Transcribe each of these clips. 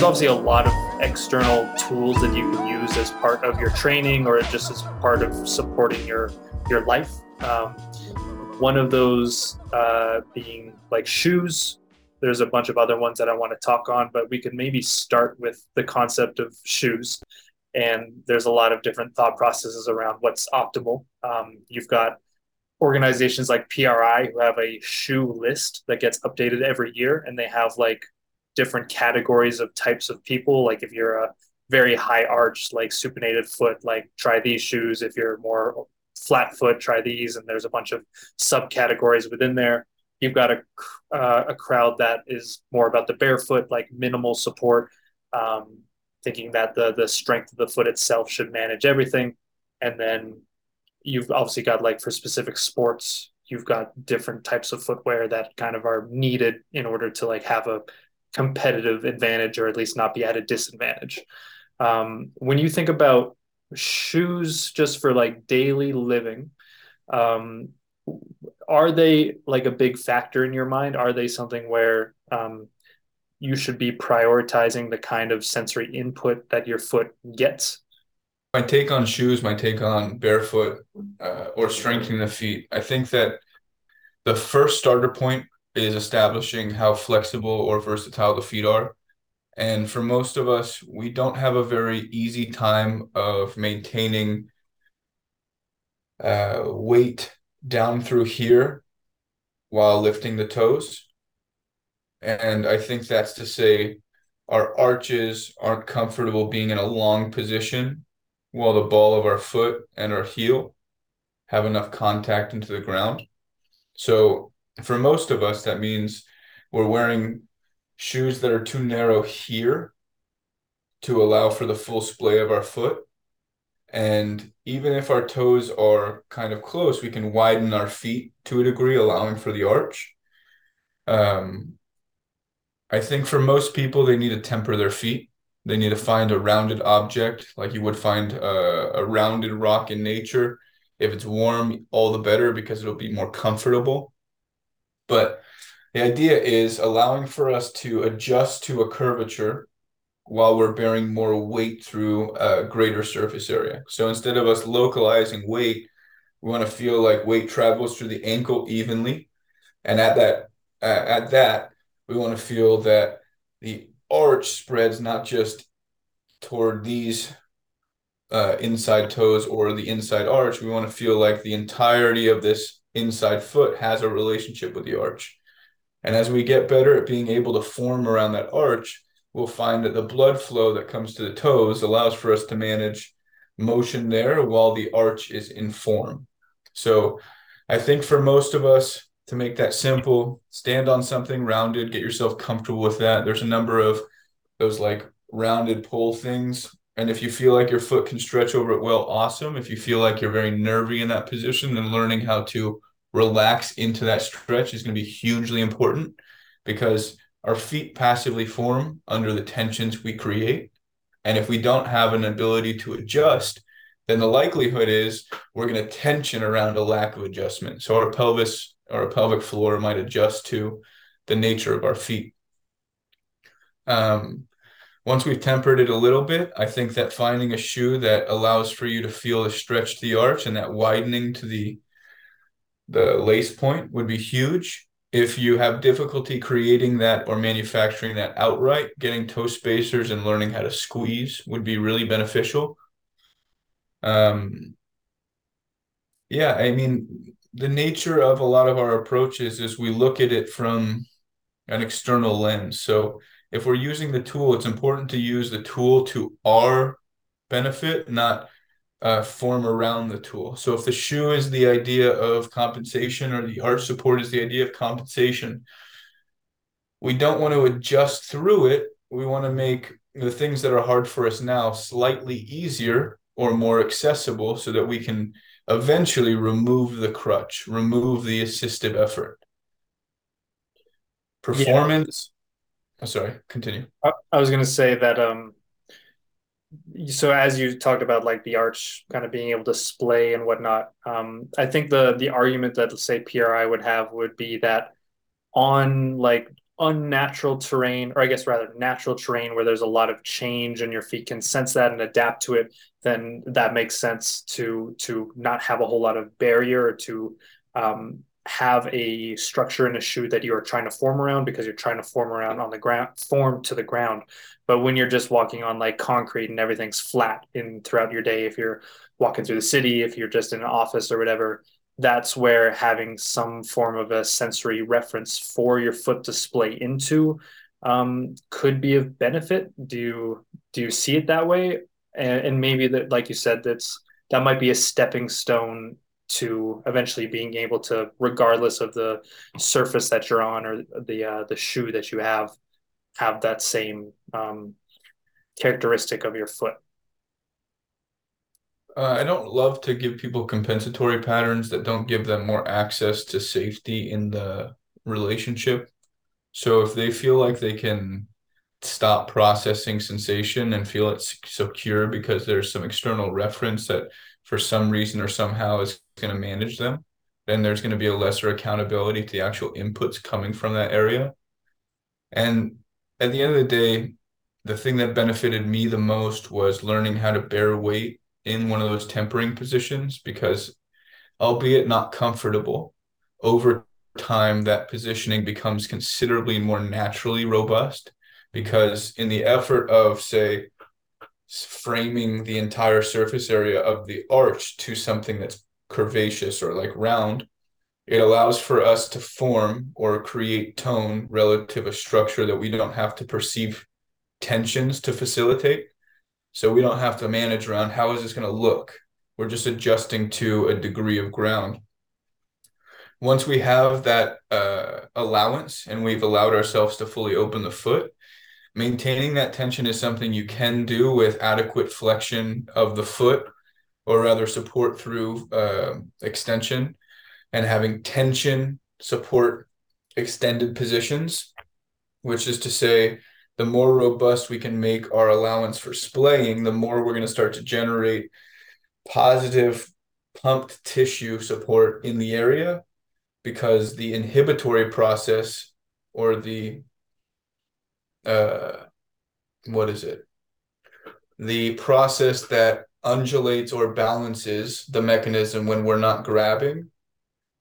there's obviously a lot of external tools that you can use as part of your training or just as part of supporting your your life. Um, one of those uh, being like shoes. There's a bunch of other ones that I want to talk on, but we could maybe start with the concept of shoes. And there's a lot of different thought processes around what's optimal. Um, you've got organizations like PRI who have a shoe list that gets updated every year, and they have like different categories of types of people. Like if you're a very high arch, like supinated foot, like try these shoes. If you're more flat foot, try these. And there's a bunch of subcategories within there. You've got a uh, a crowd that is more about the barefoot, like minimal support, um, thinking that the the strength of the foot itself should manage everything. And then you've obviously got like for specific sports, you've got different types of footwear that kind of are needed in order to like have a competitive advantage or at least not be at a disadvantage. Um, when you think about shoes just for like daily living, um, are they like a big factor in your mind? Are they something where um, you should be prioritizing the kind of sensory input that your foot gets? My take on shoes, my take on barefoot uh, or strengthening the feet, I think that the first starter point is establishing how flexible or versatile the feet are. And for most of us, we don't have a very easy time of maintaining uh, weight down through here while lifting the toes. And I think that's to say our arches aren't comfortable being in a long position while the ball of our foot and our heel have enough contact into the ground. So for most of us, that means we're wearing shoes that are too narrow here to allow for the full splay of our foot. And even if our toes are kind of close, we can widen our feet to a degree, allowing for the arch. Um, I think for most people, they need to temper their feet. They need to find a rounded object, like you would find a, a rounded rock in nature. If it's warm, all the better because it'll be more comfortable. But the idea is allowing for us to adjust to a curvature while we're bearing more weight through a greater surface area. So instead of us localizing weight, we want to feel like weight travels through the ankle evenly. And at that, uh, at that, we want to feel that the arch spreads not just toward these uh, inside toes or the inside arch. We want to feel like the entirety of this inside foot has a relationship with the arch. And as we get better at being able to form around that arch, we'll find that the blood flow that comes to the toes allows for us to manage motion there while the arch is in form. So I think for most of us, to make that simple, stand on something rounded, get yourself comfortable with that. There's a number of those like rounded pole things. And if you feel like your foot can stretch over it well, awesome. If you feel like you're very nervy in that position, then learning how to relax into that stretch is going to be hugely important because our feet passively form under the tensions we create. And if we don't have an ability to adjust, then the likelihood is we're going to tension around a lack of adjustment. So our pelvis or a pelvic floor might adjust to the nature of our feet. Um, once we've tempered it a little bit, I think that finding a shoe that allows for you to feel the stretch to the arch and that widening to the the lace point would be huge. If you have difficulty creating that or manufacturing that outright, getting toe spacers and learning how to squeeze would be really beneficial. Um, yeah, I mean, the nature of a lot of our approaches is we look at it from an external lens. So if we're using the tool, it's important to use the tool to our benefit, not uh, form around the tool. So if the shoe is the idea of compensation or the arch support is the idea of compensation, we don't want to adjust through it. We want to make the things that are hard for us now slightly easier or more accessible so that we can eventually remove the crutch, remove the assistive effort. Performance. Oh, sorry, continue. I, I was going to say that um, so as you talked about like the arch kind of being able to splay and whatnot um, i think the the argument that say PRI would have would be that on like unnatural terrain, or I guess rather natural terrain where there's a lot of change and your feet can sense that and adapt to it, then that makes sense to to not have a whole lot of barrier or to um, have a structure in a shoe that you are trying to form around because you're trying to form around on the ground form to the ground but when you're just walking on like concrete and everything's flat in throughout your day if you're walking through the city if you're just in an office or whatever that's where having some form of a sensory reference for your foot display into um, could be of benefit. Do you do you see it that way? And, and maybe that, like you said, that's that might be a stepping stone to eventually being able to, regardless of the surface that you're on or the uh, the shoe that you have, have that same um, characteristic of your foot. Uh, I don't love to give people compensatory patterns that don't give them more access to safety in the relationship. So if they feel like they can stop processing sensation and feel it secure because there's some external reference that for some reason or somehow is going to manage them, then there's going to be a lesser accountability to the actual inputs coming from that area. And at the end of the day, the thing that benefited me the most was learning how to bear weight in one of those tempering positions because albeit not comfortable over time that positioning becomes considerably more naturally robust because in the effort of say framing the entire surface area of the arch to something that's curvaceous or like round it allows for us to form or create tone relative to a structure that we don't have to perceive tensions to facilitate so we don't have to manage around how is this going to look. We're just adjusting to a degree of ground. Once we have that uh, allowance and we've allowed ourselves to fully open the foot, maintaining that tension is something you can do with adequate flexion of the foot or rather support through uh, extension and having tension support extended positions, which is to say the more robust we can make our allowance for splaying, the more we're going to start to generate positive pumped tissue support in the area because the inhibitory process or the uh what is it the process that undulates or balances the mechanism when we're not grabbing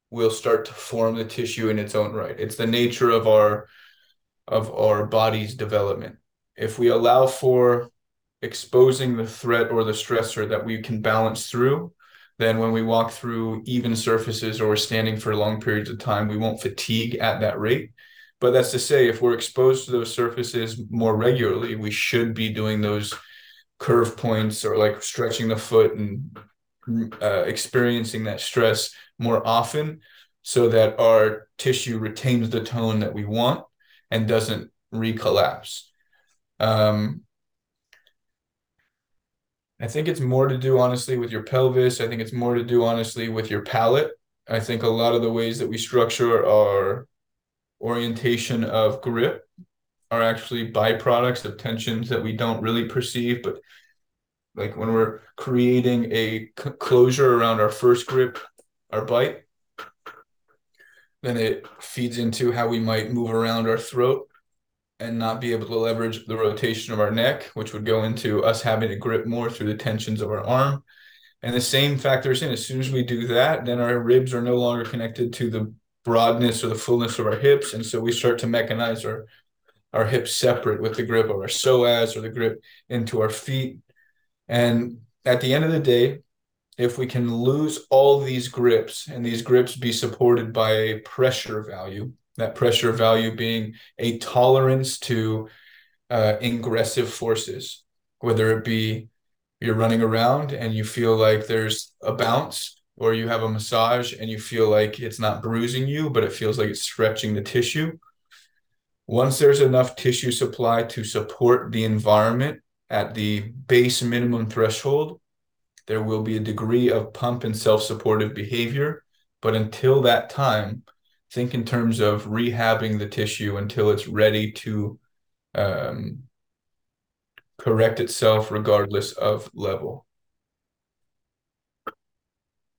will start to form the tissue in its own right it's the nature of our of our body's development. If we allow for exposing the threat or the stressor that we can balance through, then when we walk through even surfaces or we're standing for long periods of time, we won't fatigue at that rate. But that's to say, if we're exposed to those surfaces more regularly, we should be doing those curve points or like stretching the foot and uh, experiencing that stress more often so that our tissue retains the tone that we want and doesn't recollapse. Um, I think it's more to do honestly with your pelvis. I think it's more to do honestly with your palate. I think a lot of the ways that we structure our orientation of grip are actually byproducts of tensions that we don't really perceive, but like when we're creating a c- closure around our first grip, our bite, then it feeds into how we might move around our throat and not be able to leverage the rotation of our neck, which would go into us having to grip more through the tensions of our arm. And the same factors in. As soon as we do that, then our ribs are no longer connected to the broadness or the fullness of our hips. And so we start to mechanize our our hips separate with the grip of our psoas or the grip into our feet. And at the end of the day, if we can lose all these grips and these grips be supported by a pressure value, that pressure value being a tolerance to uh, ingressive forces, whether it be you're running around and you feel like there's a bounce, or you have a massage and you feel like it's not bruising you, but it feels like it's stretching the tissue. Once there's enough tissue supply to support the environment at the base minimum threshold, there will be a degree of pump and self-supportive behavior but until that time think in terms of rehabbing the tissue until it's ready to um, correct itself regardless of level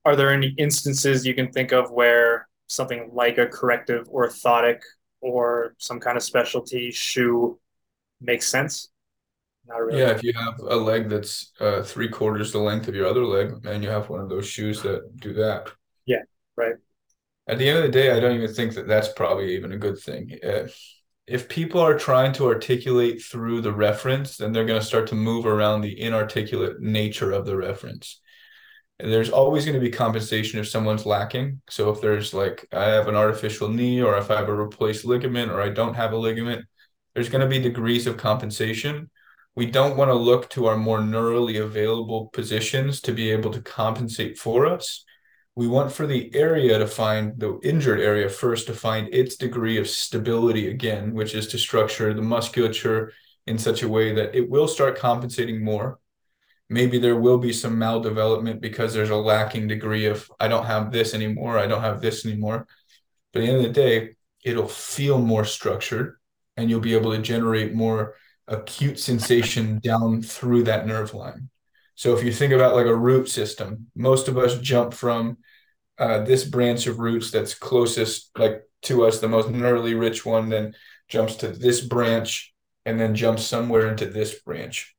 are there any instances you can think of where something like a corrective orthotic or some kind of specialty shoe makes sense. Not really. Yeah, if you have a leg that's uh, three quarters the length of your other leg, and you have one of those shoes that do that. Yeah, right. At the end of the day, I don't even think that that's probably even a good thing. If, if people are trying to articulate through the reference, then they're going to start to move around the inarticulate nature of the reference there's always going to be compensation if someone's lacking. So if there's like I have an artificial knee or if I have a replaced ligament or I don't have a ligament, there's going to be degrees of compensation. We don't want to look to our more neurally available positions to be able to compensate for us. We want for the area to find the injured area first to find its degree of stability again, which is to structure the musculature in such a way that it will start compensating more maybe there will be some maldevelopment because there's a lacking degree of I don't have this anymore, I don't have this anymore. But at the end of the day, it'll feel more structured and you'll be able to generate more acute sensation down through that nerve line. So if you think about like a root system, most of us jump from uh, this branch of roots that's closest like to us, the most neurally rich one, then jumps to this branch and then jumps somewhere into this branch.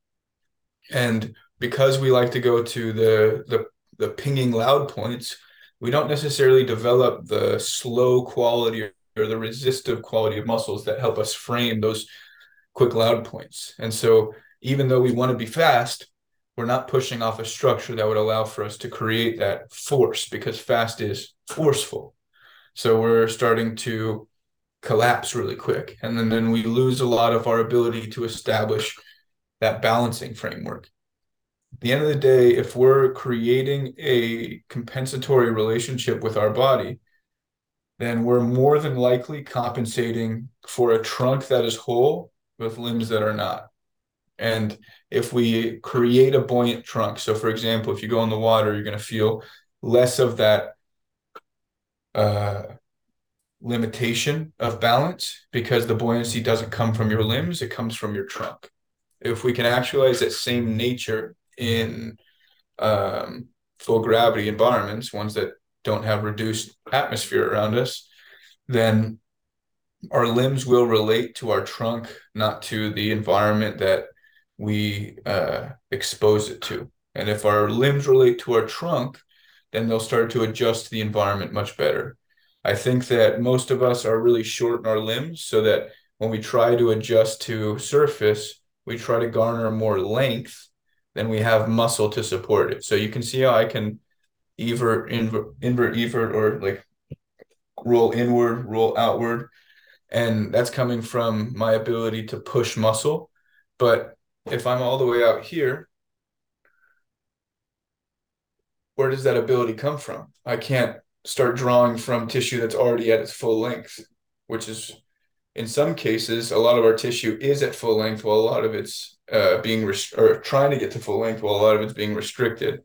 And because we like to go to the the the pinging loud points, we don't necessarily develop the slow quality or the resistive quality of muscles that help us frame those quick loud points. And so even though we want to be fast, we're not pushing off a structure that would allow for us to create that force because fast is forceful. So we're starting to collapse really quick. And then, then we lose a lot of our ability to establish that balancing framework the end of the day, if we're creating a compensatory relationship with our body, then we're more than likely compensating for a trunk that is whole with limbs that are not. And if we create a buoyant trunk, so for example, if you go in the water, you're going to feel less of that uh, limitation of balance because the buoyancy doesn't come from your limbs, it comes from your trunk. If we can actualize that same nature in um, full gravity environments, ones that don't have reduced atmosphere around us, then our limbs will relate to our trunk, not to the environment that we uh, expose it to. And if our limbs relate to our trunk, then they'll start to adjust to the environment much better. I think that most of us are really short in our limbs, so that when we try to adjust to surface, we try to garner more length then we have muscle to support it. So you can see how I can evert, invert, invert, evert, or like roll inward, roll outward. And that's coming from my ability to push muscle. But if I'm all the way out here, where does that ability come from? I can't start drawing from tissue that's already at its full length, which is in some cases, a lot of our tissue is at full length while a lot of it's uh, being or trying to get to full length while a lot of it's being restricted.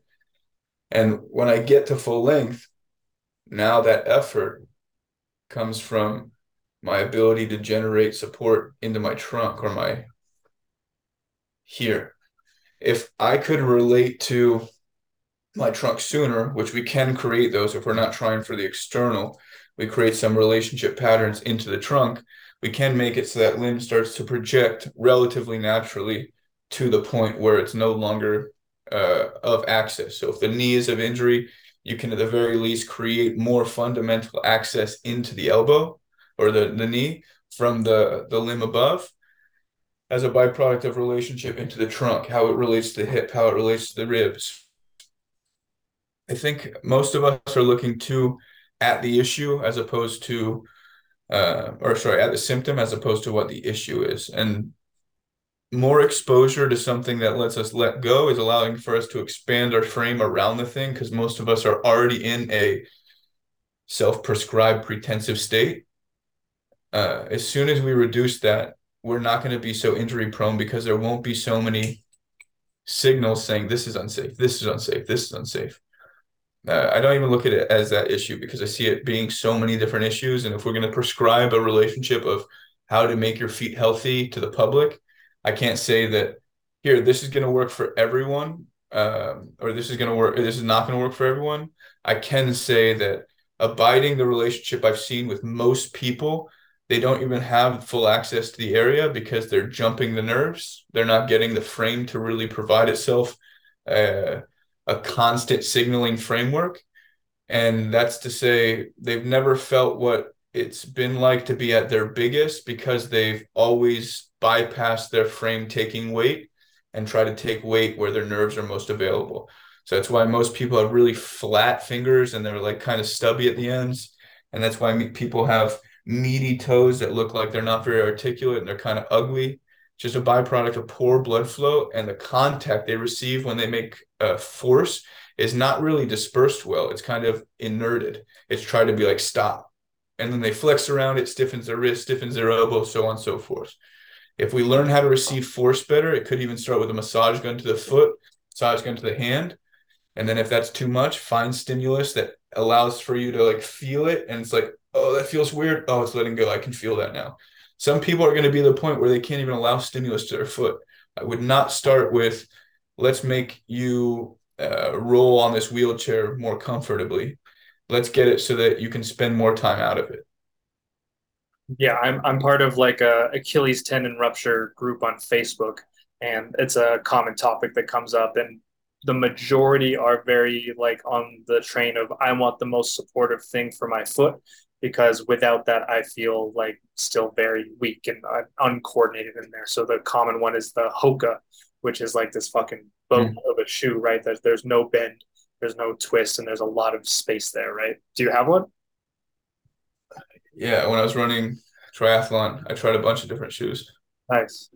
And when I get to full length, now that effort comes from my ability to generate support into my trunk or my here. If I could relate to my trunk sooner, which we can create those if we're not trying for the external, we create some relationship patterns into the trunk we can make it so that limb starts to project relatively naturally to the point where it's no longer uh, of access. So if the knee is of injury, you can at the very least create more fundamental access into the elbow or the, the knee from the, the limb above as a byproduct of relationship into the trunk, how it relates to the hip, how it relates to the ribs. I think most of us are looking too at the issue as opposed to uh, or sorry, at the symptom as opposed to what the issue is. And more exposure to something that lets us let go is allowing for us to expand our frame around the thing because most of us are already in a self-prescribed pretensive state. Uh, as soon as we reduce that, we're not going to be so injury prone because there won't be so many signals saying this is unsafe, this is unsafe, this is unsafe uh, I don't even look at it as that issue because I see it being so many different issues. And if we're going to prescribe a relationship of how to make your feet healthy to the public, I can't say that here this is going to work for everyone, um, or this is going to work. This is not going to work for everyone. I can say that abiding the relationship I've seen with most people they don't even have full access to the area because they're jumping the nerves. They're not getting the frame to really provide itself uh, a constant signaling framework. And that's to say, they've never felt what it's been like to be at their biggest because they've always bypassed their frame taking weight and try to take weight where their nerves are most available. So that's why most people have really flat fingers and they're like kind of stubby at the ends. And that's why people have meaty toes that look like they're not very articulate and they're kind of ugly. Just a byproduct of poor blood flow and the contact they receive when they make a force is not really dispersed well. It's kind of inerted. It's tried to be like stop. And then they flex around, it stiffens their wrist, stiffens their elbow, so on and so forth. If we learn how to receive force better, it could even start with a massage gun to the foot, massage gun to the hand. And then if that's too much, find stimulus that allows for you to like feel it. And it's like, oh, that feels weird. Oh, it's letting go. I can feel that now. Some people are going to be the point where they can't even allow stimulus to their foot. I would not start with, let's make you uh, roll on this wheelchair more comfortably. Let's get it so that you can spend more time out of it. Yeah, I'm I'm part of like a Achilles tendon rupture group on Facebook, and it's a common topic that comes up, and the majority are very like on the train of I want the most supportive thing for my foot because without that I feel like still very weak and uncoordinated in there. So the common one is the Hoka, which is like this fucking boat mm. of a shoe, right? There's there's no bend, there's no twist, and there's a lot of space there, right? Do you have one? Yeah, when I was running triathlon, I tried a bunch of different shoes. Nice.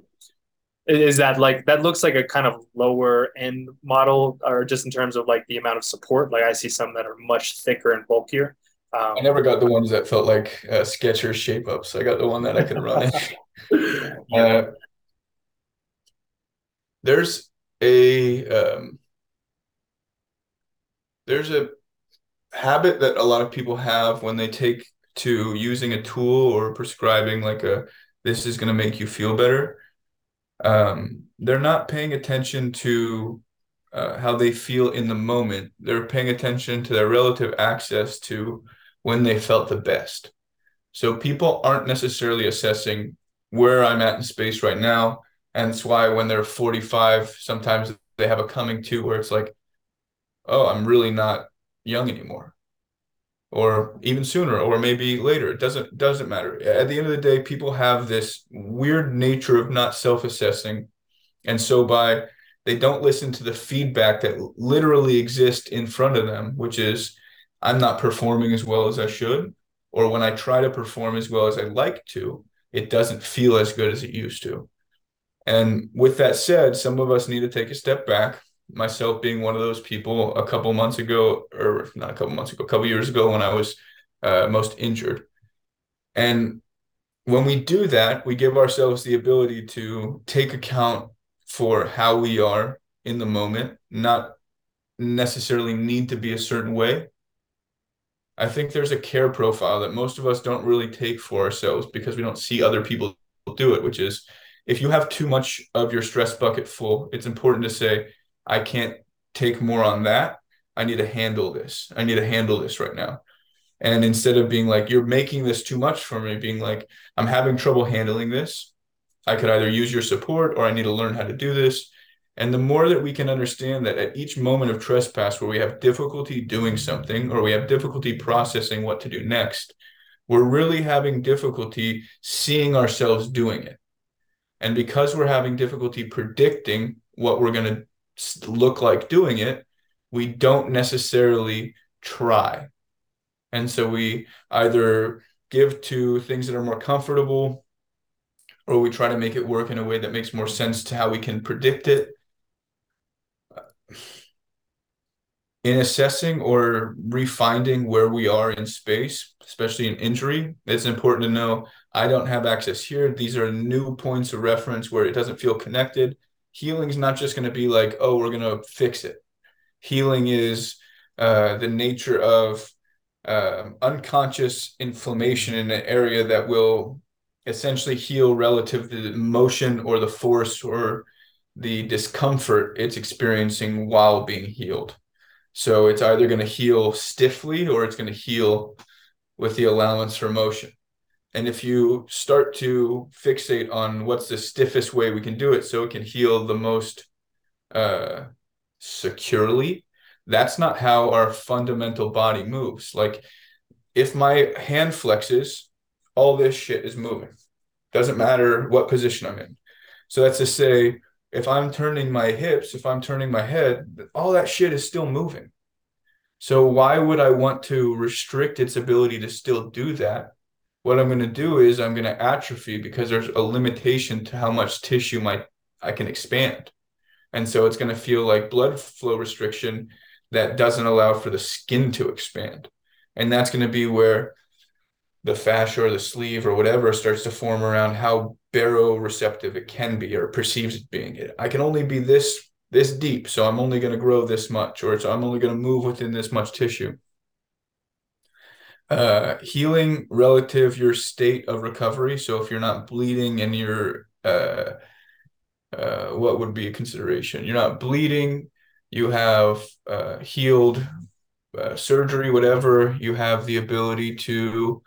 Is that like that looks like a kind of lower end model, or just in terms of like the amount of support? Like I see some that are much thicker and bulkier. Um, I never got the ones that felt like uh, Skechers shape ups. I got the one that I could run yeah. Uh, there's a um, there's a habit that a lot of people have when they take to using a tool or prescribing like a this is going to make you feel better. Um, they're not paying attention to uh, how they feel in the moment. They're paying attention to their relative access to when they felt the best. So people aren't necessarily assessing where i'm at in space right now and it's why when they're 45 sometimes they have a coming to where it's like oh i'm really not young anymore or even sooner or maybe later. It doesn't doesn't matter. At the end of the day people have this weird nature of not self-assessing. And so by they don't listen to the feedback that literally exists in front of them which is i'm not performing as well as i should or when i try to perform as well as i like to it doesn't feel as good as it used to. And with that said some of us need to take a step back myself being one of those people a couple months ago, or not a couple months ago, a couple years ago when I was uh, most injured. And when we do that, we give ourselves the ability to take account for how we are in the moment, not necessarily need to be a certain way. I think there's a care profile that most of us don't really take for ourselves because we don't see other people do it, which is if you have too much of your stress bucket full, it's important to say, I can't take more on that. I need to handle this. I need to handle this right now. And instead of being like, you're making this too much for me, being like, I'm having trouble handling this. I could either use your support or I need to learn how to do this. And the more that we can understand that at each moment of trespass where we have difficulty doing something or we have difficulty processing what to do next, we're really having difficulty seeing ourselves doing it. And because we're having difficulty predicting what we're going to look like doing it, we don't necessarily try. And so we either give to things that are more comfortable or we try to make it work in a way that makes more sense to how we can predict it. Uh, in assessing or refinding where we are in space, especially in injury, it's important to know I don't have access here. These are new points of reference where it doesn't feel connected healing is not just going to be like, oh, we're going to fix it. Healing is uh, the nature of uh, unconscious inflammation in an area that will essentially heal relative to the motion or the force or the discomfort it's experiencing while being healed. So it's either going to heal stiffly or it's going to heal with the allowance for motion. And if you start to fixate on what's the stiffest way we can do it so it can heal the most uh, securely, that's not how our fundamental body moves. Like if my hand flexes, all this shit is moving. Doesn't matter what position I'm in. So that's to say, if I'm turning my hips, if I'm turning my head, all that shit is still moving. So why would I want to restrict its ability to still do that what I'm going to do is I'm going to atrophy because there's a limitation to how much tissue my I can expand. And so it's going to feel like blood flow restriction that doesn't allow for the skin to expand. And that's going to be where the fascia or the sleeve or whatever starts to form around how baroreceptive it can be or perceives it being. it. I can only be this this deep, so I'm only going to grow this much, or so I'm only going to move within this much tissue uh, healing relative your state of recovery. So if you're not bleeding and you're, uh, uh, what would be a consideration? You're not bleeding, you have uh, healed uh, surgery, whatever, you have the ability to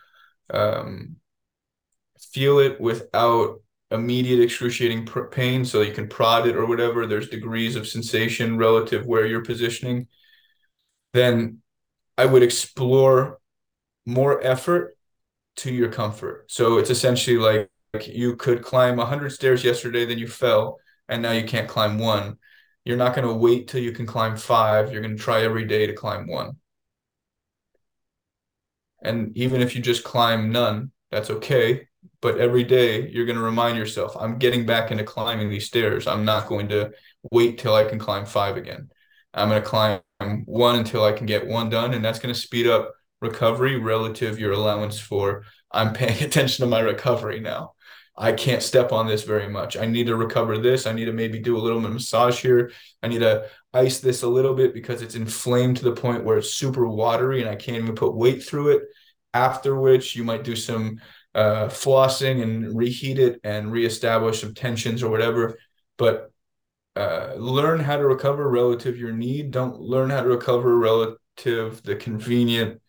um, feel it without immediate excruciating pr- pain. So you can prod it or whatever. There's degrees of sensation relative where you're positioning. Then I would explore more effort to your comfort. So it's essentially like, like you could climb 100 stairs yesterday, then you fell, and now you can't climb one. You're not going to wait till you can climb five. You're going to try every day to climb one. And even if you just climb none, that's okay. But every day you're going to remind yourself, I'm getting back into climbing these stairs. I'm not going to wait till I can climb five again. I'm going to climb one until I can get one done. And that's going to speed up recovery relative your allowance for I'm paying attention to my recovery now. I can't step on this very much. I need to recover this. I need to maybe do a little bit of massage here. I need to ice this a little bit because it's inflamed to the point where it's super watery and I can't even put weight through it. After which you might do some uh, flossing and reheat it and reestablish some tensions or whatever. But uh, learn how to recover relative your need. Don't learn how to recover relative the convenient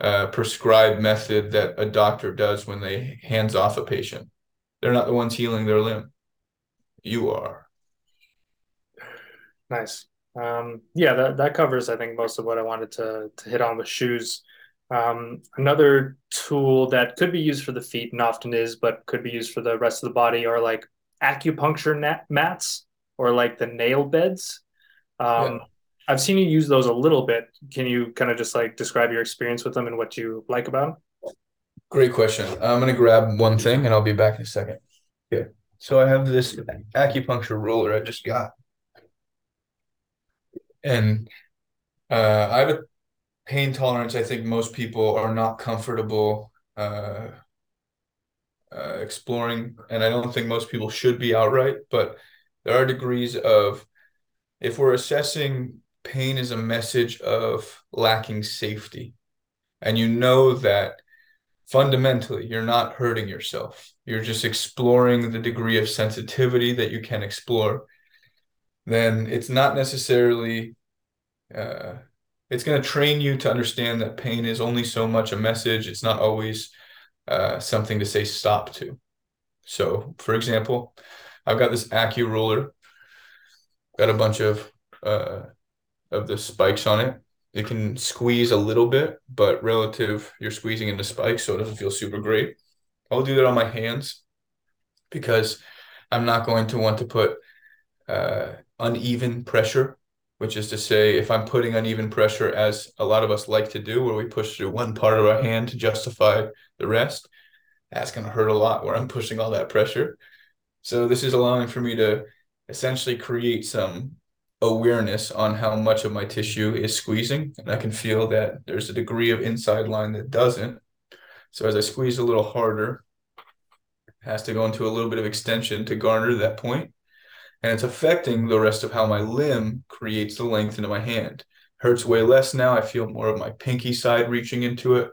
uh, prescribed method that a doctor does when they hands off a patient. They're not the ones healing their limb. You are. Nice. Um, yeah, that, that covers, I think, most of what I wanted to, to hit on with shoes. Um, another tool that could be used for the feet and often is, but could be used for the rest of the body are like acupuncture nat- mats or like the nail beds. Um, yeah. I've seen you use those a little bit. Can you kind of just like describe your experience with them and what you like about them? Great question. I'm going to grab one thing and I'll be back in a second. Okay. So I have this acupuncture roller I just got. And uh, I have a pain tolerance. I think most people are not comfortable uh, uh, exploring. And I don't think most people should be outright, but there are degrees of, if we're assessing pain is a message of lacking safety. And you know that fundamentally you're not hurting yourself. You're just exploring the degree of sensitivity that you can explore. Then it's not necessarily, uh, it's going to train you to understand that pain is only so much a message. It's not always uh, something to say stop to. So, for example, I've got this Acu roller, got a bunch of uh, of the spikes on it. It can squeeze a little bit, but relative, you're squeezing into spikes, so it doesn't feel super great. I'll do that on my hands because I'm not going to want to put uh, uneven pressure, which is to say, if I'm putting uneven pressure, as a lot of us like to do, where we push through one part of our hand to justify the rest, that's going to hurt a lot where I'm pushing all that pressure. So this is allowing for me to essentially create some awareness on how much of my tissue is squeezing. And I can feel that there's a degree of inside line that doesn't. So as I squeeze a little harder, it has to go into a little bit of extension to garner that. And it's affecting the rest of how my limb creates the length into my hand. Hurts way less now. I feel more of my pinky side reaching into it.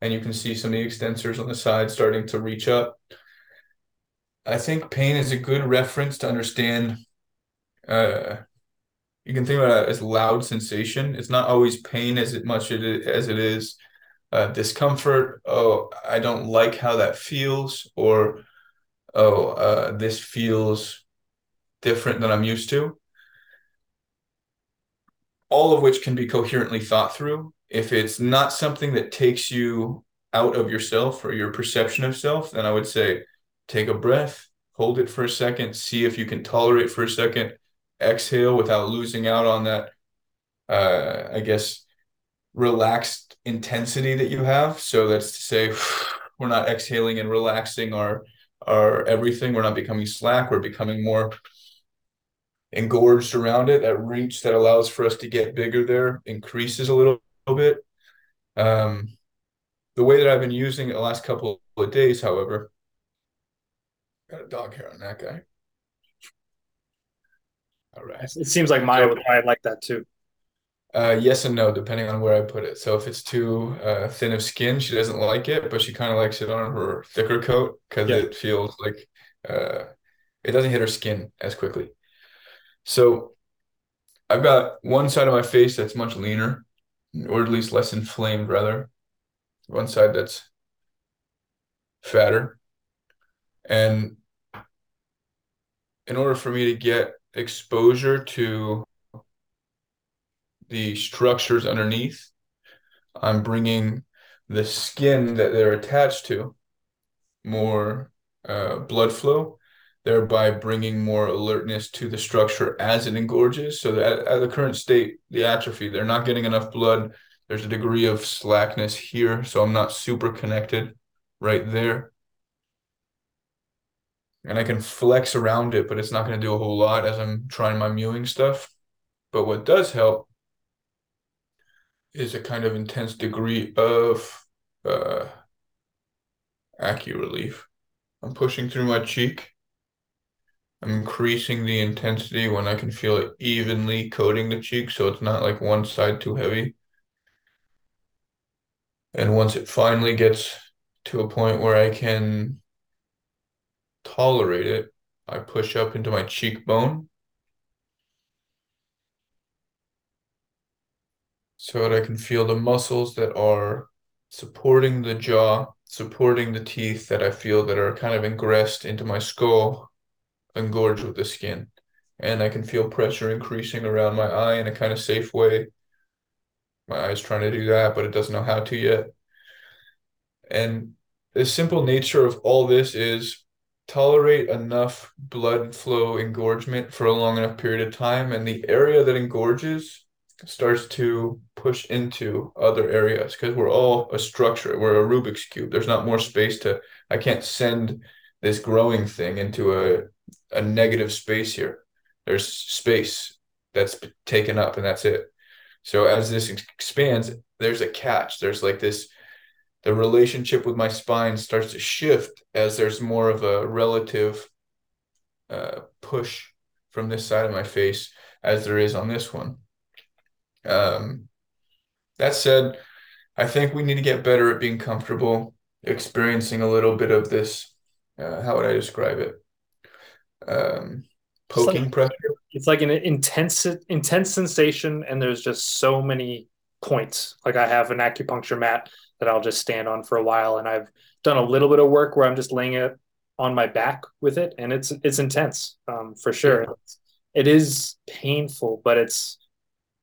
And you can see some of the extensors on the side starting to reach up. I think pain is a good reference to understand uh, you can think about it as loud sensation. It's not always pain as much as it is uh, discomfort. Oh, I don't like how that feels, or oh, uh, this feels different than I'm used to. All of which can be coherently thought through. If it's not something that takes you out of yourself or your perception of self, then I would say take a breath, hold it for a second, see if you can tolerate for a second, exhale without losing out on that, uh, I guess, relaxed intensity that you have. So that's to say, we're not exhaling and relaxing our our everything. We're not becoming slack. We're becoming more engorged around it. That reach that allows for us to get bigger there increases a little, little bit. Um, the way that I've been using it the last couple of days, however, got a dog hair on that guy. All right. It seems like Maya would probably like that too. Uh, yes and no, depending on where I put it. So if it's too uh, thin of skin, she doesn't like it, but she kind of likes it on her thicker coat because yeah. it feels like uh, it doesn't hit her skin as quickly. So I've got one side of my face that's much leaner, or at least less inflamed, rather. One side that's fatter. And in order for me to get exposure to the structures underneath. I'm bringing the skin that they're attached to more uh, blood flow, thereby bringing more alertness to the structure as it engorges. So that at the current state, the atrophy, they're not getting enough blood. There's a degree of slackness here, so I'm not super connected right there. And I can flex around it, but it's not going to do a whole lot as I'm trying my mewing stuff. But what does help is a kind of intense degree of uh, relief. I'm pushing through my cheek. I'm increasing the intensity when I can feel it evenly coating the cheek so it's not like one side too heavy. And once it finally gets to a point where I can tolerate it, I push up into my cheekbone so that I can feel the muscles that are supporting the jaw, supporting the teeth that I feel that are kind of ingressed into my skull, engorged with the skin. And I can feel pressure increasing around my eye in a kind of safe way. My eye's trying to do that, but it doesn't know how to yet. And the simple nature of all this is tolerate enough blood flow engorgement for a long enough period of time, and the area that engorges starts to push into other areas because we're all a structure. We're a Rubik's cube. There's not more space to. I can't send this growing thing into a a negative space here. There's space that's taken up, and that's it. So as this expands, there's a catch. There's like this. The relationship with my spine starts to shift as there's more of a relative uh, push from this side of my face as there is on this one. Um, that said, I think we need to get better at being comfortable experiencing a little bit of this. Uh, how would I describe it? Um, poking it's like, pressure. It's like an intense, intense sensation, and there's just so many points. Like I have an acupuncture mat that I'll just stand on for a while, and I've done a little bit of work where I'm just laying it on my back with it, and it's it's intense um, for sure. Yeah. It is painful, but it's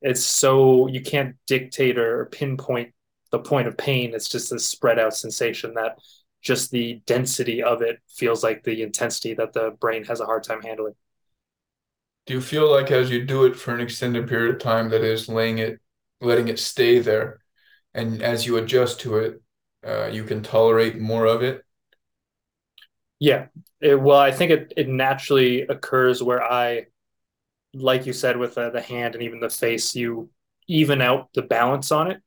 it's so you can't dictate or pinpoint the point of pain. It's just a spread out sensation that just the density of it feels like the intensity that the brain has a hard time handling. Do you feel like as you do it for an extended period of time, that is laying it, letting it stay there, and as you adjust to it, uh, you can tolerate more of it? Yeah. It, well, I think it, it naturally occurs where I like you said with uh, the hand and even the face, you even out the balance on it.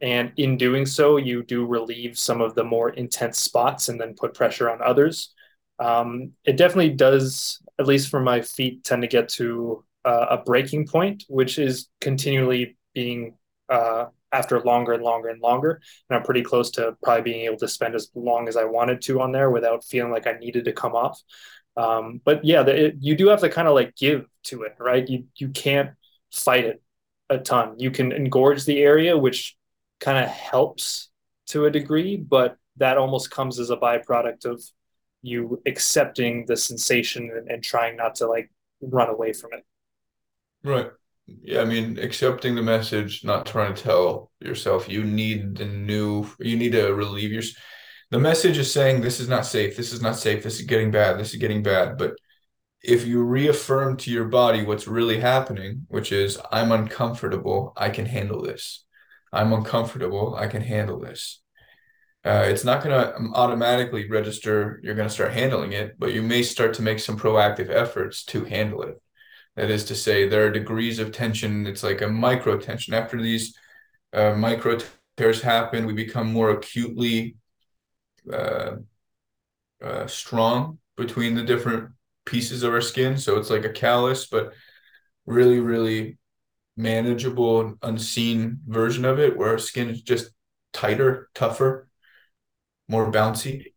And in doing so, you do relieve some of the more intense spots and then put pressure on others. Um, it definitely does, at least for my feet, tend to get to uh, a breaking point, which is continually being uh, after longer and longer and longer. And I'm pretty close to probably being able to spend as long as I wanted to on there without feeling like I needed to come off. Um, but yeah, the, it, you do have to kind of like give to it, right? You you can't fight it a ton. You can engorge the area, which kind of helps to a degree, but that almost comes as a byproduct of you accepting the sensation and, and trying not to like run away from it. Right. Yeah, I mean, accepting the message, not trying to tell yourself you need the new, you need to relieve your. The message is saying this is not safe. This is not safe. This is getting bad. This is getting bad. But if you reaffirm to your body what's really happening, which is I'm uncomfortable, I can handle this. I'm uncomfortable, I can handle this. Uh, it's not going to automatically register you're going to start handling it, but you may start to make some proactive efforts to handle it. That is to say, there are degrees of tension. It's like a micro tension. After these uh, micro tears happen, we become more acutely uh, uh, strong between the different pieces of our skin. So it's like a callus, but really, really manageable, unseen version of it where our skin is just tighter, tougher, more bouncy.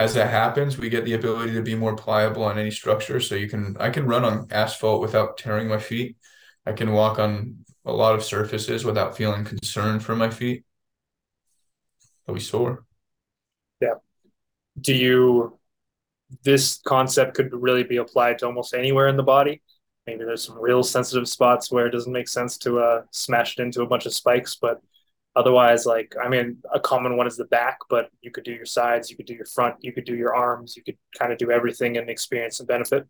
As that happens, we get the ability to be more pliable on any structure. So you can, I can run on asphalt without tearing my feet. I can walk on a lot of surfaces without feeling concerned for my feet. I'll be sore. Yeah. Do you this concept could really be applied to almost anywhere in the body. Maybe there's some real sensitive spots where it doesn't make sense to uh, smash it into a bunch of spikes, but otherwise, like I mean, a common one is the back, but you could do your sides, you could do your front, you could do your arms, you could kind of do everything and experience some benefit.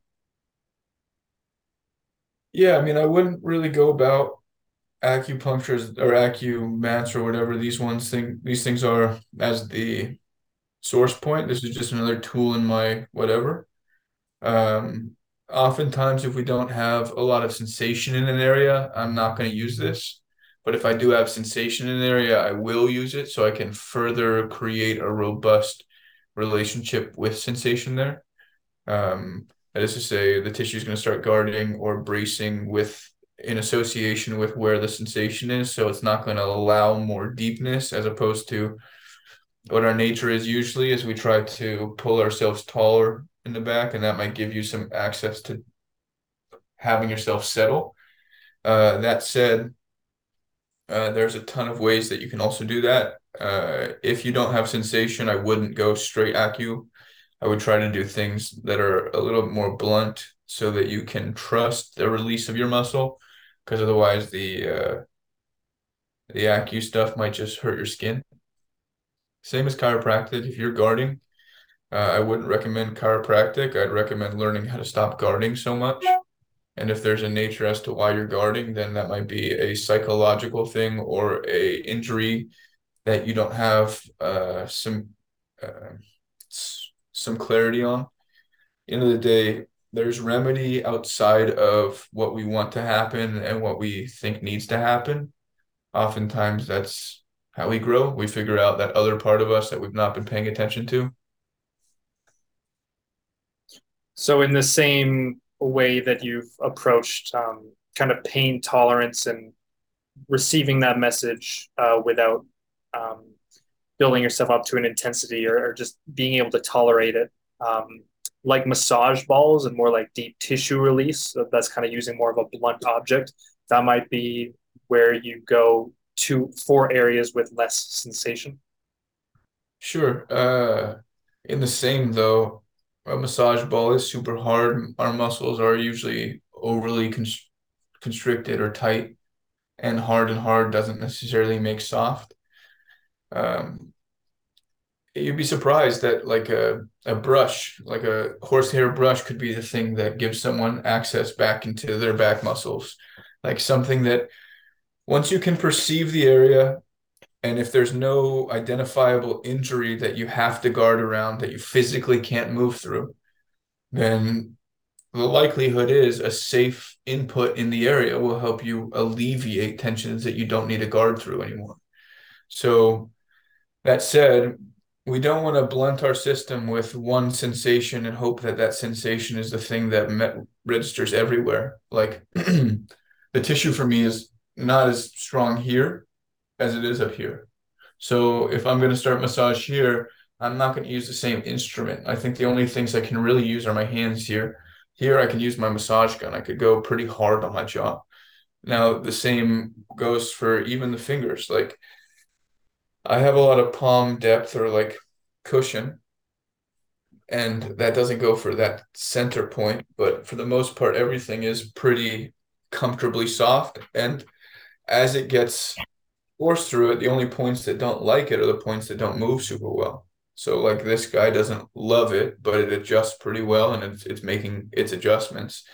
Yeah, I mean, I wouldn't really go about acupunctures or acumats or whatever these ones think these things are as the source point. This is just another tool in my whatever. Um, oftentimes, if we don't have a lot of sensation in an area, I'm not going to use this. But if I do have sensation in an area, I will use it so I can further create a robust relationship with sensation there. Um, that is to say, the tissue is going to start guarding or bracing with in association with where the sensation is. So it's not going to allow more deepness as opposed to what our nature is usually is we try to pull ourselves taller in the back and that might give you some access to having yourself settle uh, that said uh, there's a ton of ways that you can also do that uh, if you don't have sensation i wouldn't go straight acu i would try to do things that are a little more blunt so that you can trust the release of your muscle because otherwise the uh, the acu stuff might just hurt your skin same as chiropractic. If you're guarding, uh, I wouldn't recommend chiropractic. I'd recommend learning how to stop guarding so much. And if there's a nature as to why you're guarding, then that might be a psychological thing or a injury that you don't have uh, some uh, some clarity on. End of the day, there's remedy outside of what we want to happen and what we think needs to happen. Oftentimes, that's how we grow. We figure out that other part of us that we've not been paying attention to. So, in the same way that you've approached um, kind of pain tolerance and receiving that message uh, without um, building yourself up to an intensity or, or just being able to tolerate it, um, like massage balls and more like deep tissue release. So that's kind of using more of a blunt object. That might be where you go to four areas with less sensation? Sure. Uh, in the same though, a massage ball is super hard. Our muscles are usually overly constricted or tight, and hard and hard doesn't necessarily make soft. Um, you'd be surprised that like a, a brush, like a horsehair brush, could be the thing that gives someone access back into their back muscles, like something that once you can perceive the area and if there's no identifiable injury that you have to guard around that you physically can't move through then the likelihood is a safe input in the area will help you alleviate tensions that you don't need to guard through anymore. So that said we don't want to blunt our system with one sensation and hope that that sensation is the thing that met, registers everywhere. Like the tissue for me is not as strong here as it is up here. So if I'm going to start massage here, I'm not going to use the same instrument. I think the only things I can really use are my hands here. Here I can use my massage gun. I could go pretty hard on my jaw. Now the same goes for even the fingers. Like I have a lot of palm depth or like cushion, and that doesn't go for that center point, but for the most part, everything is pretty comfortably soft. And as it gets forced through it, the only points that don't like it are the points that don't move super well. So like this guy doesn't love it, but it adjusts pretty well and it's it's making its adjustments.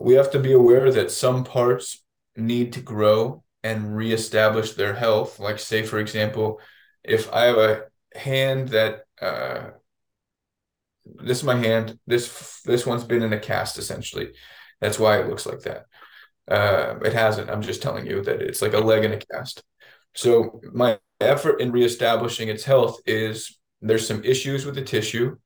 We have to be aware that some parts need to grow and reestablish their health. Like say for example, if I have a hand that uh this is my hand, this this one's been in a cast essentially. That's why it looks like that. Uh, it hasn't. I'm just telling you that it's like a leg in a cast. So my effort in reestablishing its health is there's some issues with the tissue.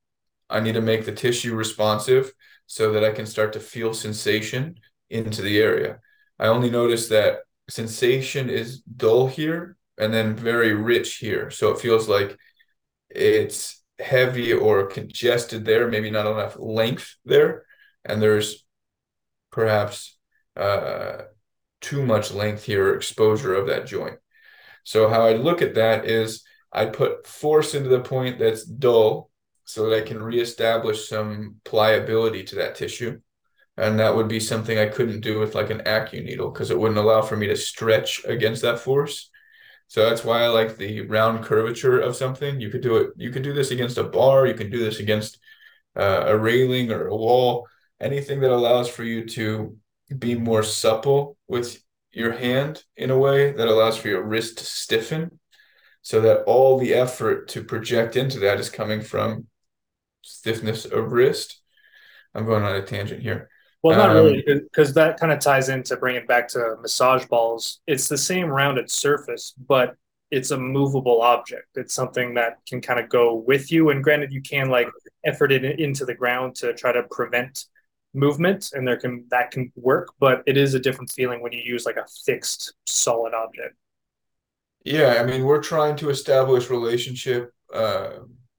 I need to make the tissue responsive so that I can start to feel sensation into the area. I only notice that sensation is dull here and then very rich here. So it feels like it's heavy or congested there, maybe not enough length there. And there's perhaps uh, too much length here exposure of that joint. So how I look at that is I put force into the point that's dull so that I can reestablish some pliability to that tissue. And that would be something I couldn't do with like an acu needle because it wouldn't allow for me to stretch against that force. So that's why I like the round curvature of something. You could do it. You could do this against a bar. You can do this against uh, a railing or a wall. Anything that allows for you to be more supple with your hand in a way that allows for your wrist to stiffen so that all the effort to project into that is coming from stiffness of wrist. I'm going on a tangent here. Well, not um, really, because that kind of ties into bringing it back to massage balls. It's the same rounded surface, but it's a movable object. It's something that can kind of go with you. And granted, you can like effort it into the ground to try to prevent movement and there can that can work but it is a different feeling when you use like a fixed solid object. Yeah i mean we're trying to establish relationship uh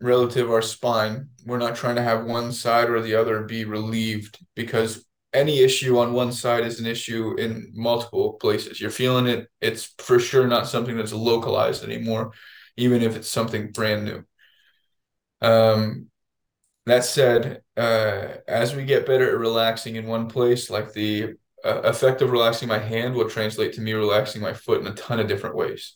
relative our spine. We're not trying to have one side or the other be relieved because any issue on one side is an issue in multiple places. You're feeling it it's for sure not something that's localized anymore even if it's something brand new. Um that said, uh, as we get better at relaxing in one place, like the uh, effect of relaxing my hand will translate to me relaxing my foot in a ton of different ways.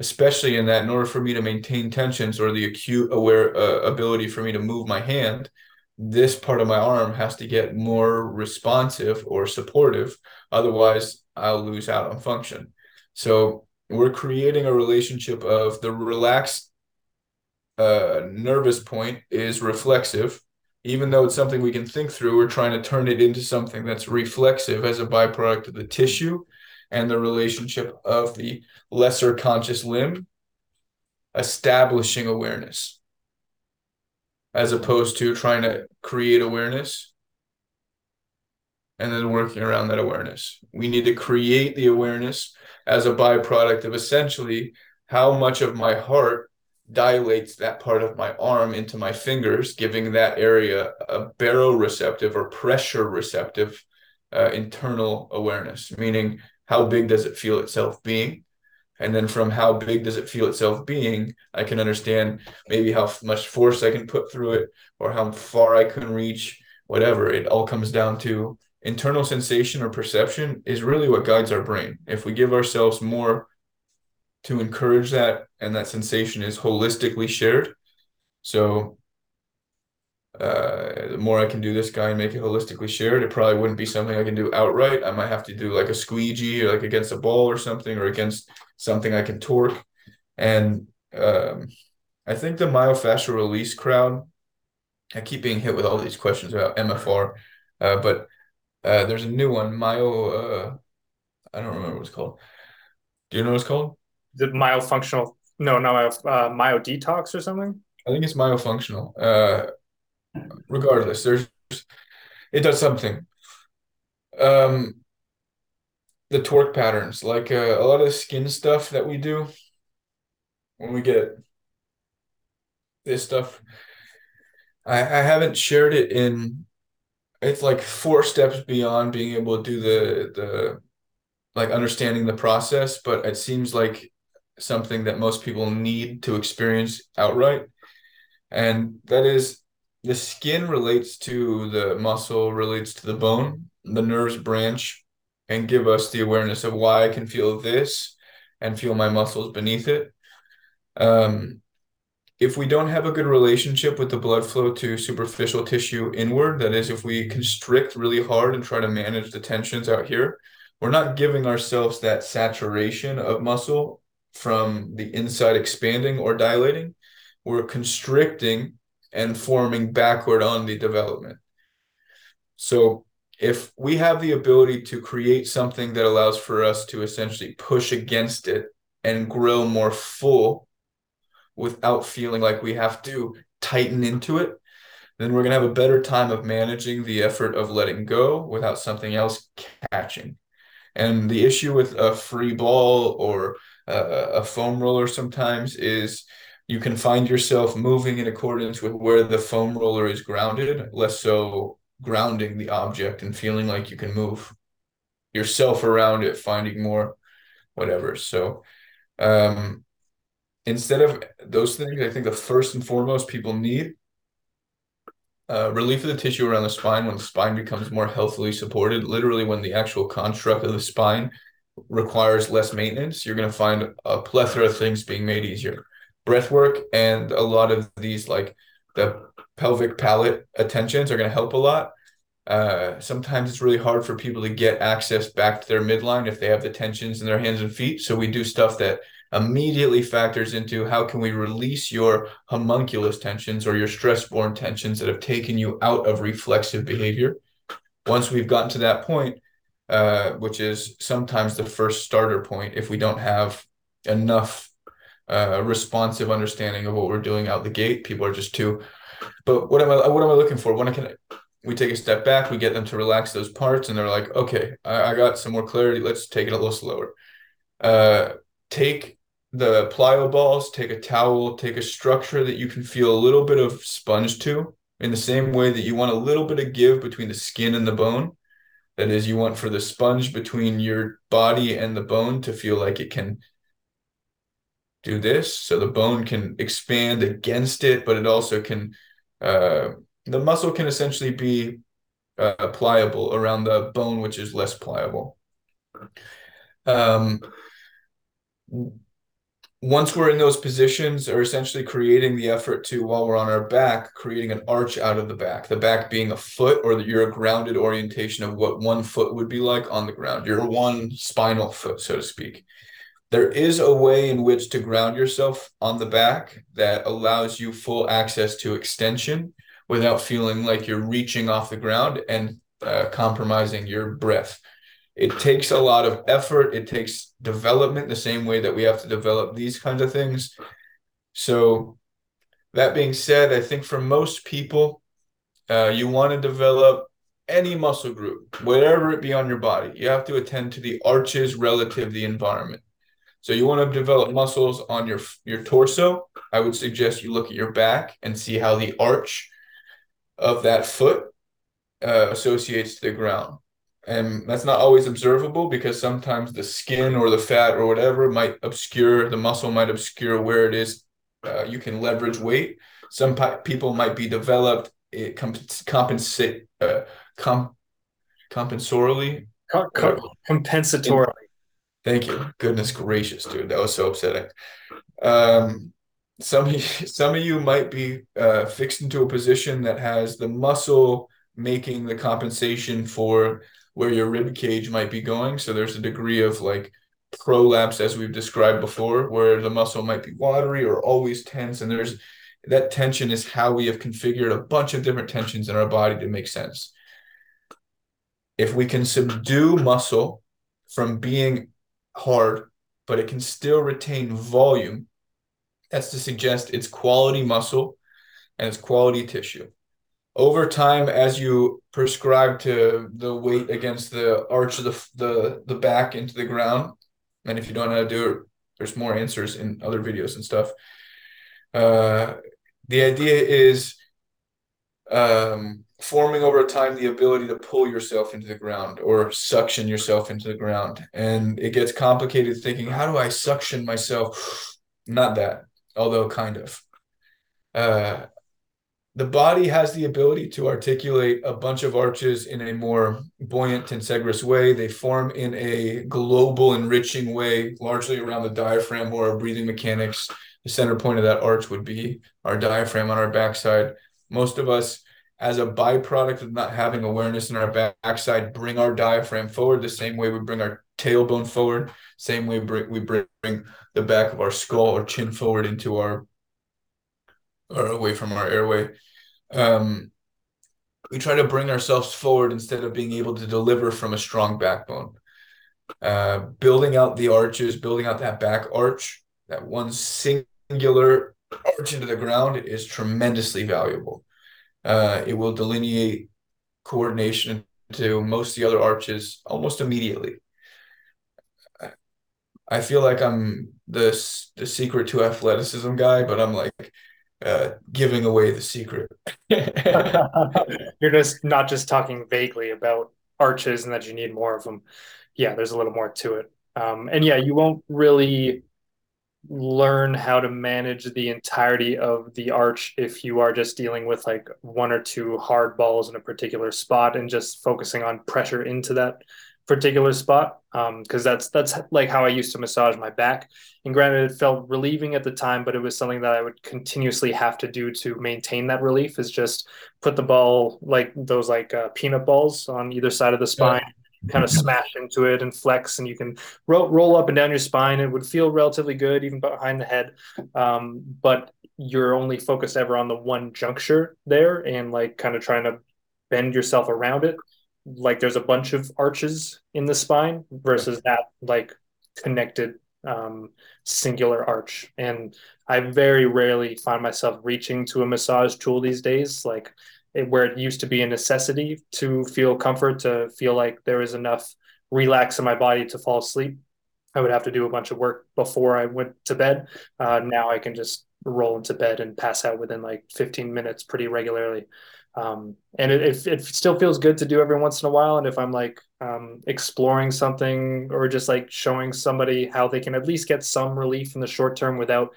Especially in that, in order for me to maintain tensions or the acute aware uh, ability for me to move my hand, this part of my arm has to get more responsive or supportive. Otherwise, I'll lose out on function. So we're creating a relationship of the relaxed uh, nervous point is reflexive. Even though it's something we can think through, we're trying to turn it into something that's reflexive as a byproduct of the tissue and the relationship of the lesser conscious limb establishing awareness as opposed to trying to create awareness and then working around that awareness. We need to create the awareness as a byproduct of essentially how much of my heart dilates that part of my arm into my fingers, giving that area a baroreceptive or pressure receptive uh, internal awareness, meaning how big does it feel itself being? And then from how big does it feel itself being, I can understand maybe how much force I can put through it or how far I can reach, whatever. It all comes down to internal sensation or perception is really what guides our brain. If we give ourselves more to encourage that and that sensation is holistically shared. So uh, the more I can do this guy and make it holistically shared, it probably wouldn't be something I can do outright. I might have to do like a squeegee or like against a ball or something or against something I can torque. And um, I think the myofascial release crowd, I keep being hit with all these questions about MFR, uh, but uh, there's a new one, myo, uh, I don't remember what it's called. Do you know what it's called? The myofunctional no no uh, myodetox or something? I think it's myofunctional uh regardless there's it does something. Um the torque patterns like uh, a lot of skin stuff that we do when we get this stuff i i haven't shared it in it's like four steps beyond being able to do the the like understanding the process but it seems like something that most people need to experience outright. And that is the skin relates to the muscle, relates to the bone, the nerves branch and give us the awareness of why I can feel this and feel my muscles beneath it. Um, if we don't have a good relationship with the blood flow to superficial tissue inward, that is, if we constrict really hard and try to manage the tensions out here, we're not giving ourselves that saturation of muscle from the inside expanding or dilating. We're constricting and forming backward on the development. So if we have the ability to create something that allows for us to essentially push against it and grow more full without feeling like we have to tighten into it, then we're going to have a better time of managing the effort of letting go without something else catching. And the issue with a free ball or a, a foam roller sometimes is you can find yourself moving in accordance with where the foam roller is grounded, less so grounding the object and feeling like you can move yourself around it, finding more whatever. So um instead of those things, I think the first and foremost people need uh, relief of the tissue around the spine when the spine becomes more healthily supported. Literally, when the actual construct of the spine requires less maintenance, you're going to find a plethora of things being made easier. Breath work and a lot of these, like the pelvic palate attentions, are going to help a lot. Uh, sometimes it's really hard for people to get access back to their midline if they have the tensions in their hands and feet. So we do stuff that immediately factors into how can we release your homunculus tensions or your stress-borne tensions that have taken you out of reflexive behavior. Once we've gotten to that point, uh, which is sometimes the first starter point, if we don't have enough uh, responsive understanding of what we're doing out the gate, people are just too. But what am I? What am I looking for? When I can, we take a step back, we get them to relax those parts, and they're like, okay, I, I got some more clarity. Let's take it a little slower. Uh, take the plyo balls, take a towel, take a structure that you can feel a little bit of sponge to, in the same way that you want a little bit of give between the skin and the bone. That is, you want for the sponge between your body and the bone to feel like it can do this. So the bone can expand against it, but it also can, uh, the muscle can essentially be uh, pliable around the bone, which is less pliable. Um, once we're in those positions are essentially creating the effort to while we're on our back creating an arch out of the back. The back being a foot or that you're a grounded orientation of what one foot would be like on the ground. You're one spinal foot so to speak. There is a way in which to ground yourself on the back that allows you full access to extension without feeling like you're reaching off the ground and uh, compromising your breath it takes a lot of effort. It takes development the same way that we have to develop these kinds of things. So that being said i think for most people uh, you want to develop any muscle group whatever it be on your body you have to attend to the arches relative to the environment. So you want to develop muscles on your your torso. I would suggest you look at your back and see how the arch of that foot uh, associates to the ground and that's not always observable because sometimes the skin or the fat or whatever might obscure the muscle might obscure where it is uh, you can leverage weight. Some people might be developed it comp- compensate uh, com- compensatorily com- com- compensatorily. Thank you. Goodness gracious dude. That was so upsetting. Um some of you, some of you might be uh, fixed into a position that has the muscle making the compensation for where your rib cage might be going. So there's a degree of like prolapse, as we've described before, where the muscle might be watery or always tense. And there's that tension is how we have configured a bunch of different tensions in our body to make sense. If we can subdue muscle from being hard, but it can still retain volume, that's to suggest it's quality muscle and it's quality tissue over time as you prescribe to the weight against the arch of the the, the back into the ground and if you don't know how to do it there's more answers in other videos and stuff uh, the idea is um, forming over time the ability to pull yourself into the ground or suction yourself into the ground. And it gets complicated thinking, how do I suction myself? Not that, although kind of. Uh, the body has the ability to articulate a bunch of arches in a more buoyant tensegrous way. They form in a global enriching way, largely around the diaphragm or our breathing mechanics. The center point of that arch would be our diaphragm on our backside. Most of us, as a byproduct of not having awareness in our backside, bring our diaphragm forward the same way we bring our tailbone forward, same way we bring the back of our skull or chin forward into our or away from our airway. Um, we try to bring ourselves forward instead of being able to deliver from a strong backbone. Uh, building out the arches, building out that back arch, that one singular arch into the ground is tremendously valuable. Uh, it will delineate coordination to most of the other arches almost immediately. I feel like I'm the the secret to athleticism guy, but I'm like uh, giving away the secret. You're just not just talking vaguely about arches and that you need more of them. Yeah, there's a little more to it. Um, and yeah, you won't really learn how to manage the entirety of the arch if you are just dealing with like one or two hard balls in a particular spot and just focusing on pressure into that particular spot because um, that's that's like how I used to massage my back. And granted, it felt relieving at the time, but it was something that I would continuously have to do to maintain that relief. Is just put the ball like those like uh, peanut balls on either side of the spine. Yeah. Kind of smash into it and flex, and you can roll, roll up and down your spine. It would feel relatively good, even behind the head. Um, but you're only focused ever on the one juncture there, and like kind of trying to bend yourself around it like there's a bunch of arches in the spine versus that like connected um, singular arch. And I very rarely find myself reaching to a massage tool these days, like it, where it used to be a necessity to feel comfort, to feel like there is enough relax in my body to fall asleep. I would have to do a bunch of work before I went to bed. Uh, now I can just roll into bed and pass out within like 15 minutes pretty regularly um, and it, it, it, still feels good to do every once in a while. And if i'm like um, exploring something or just like showing somebody how they can at least get some relief in the short term without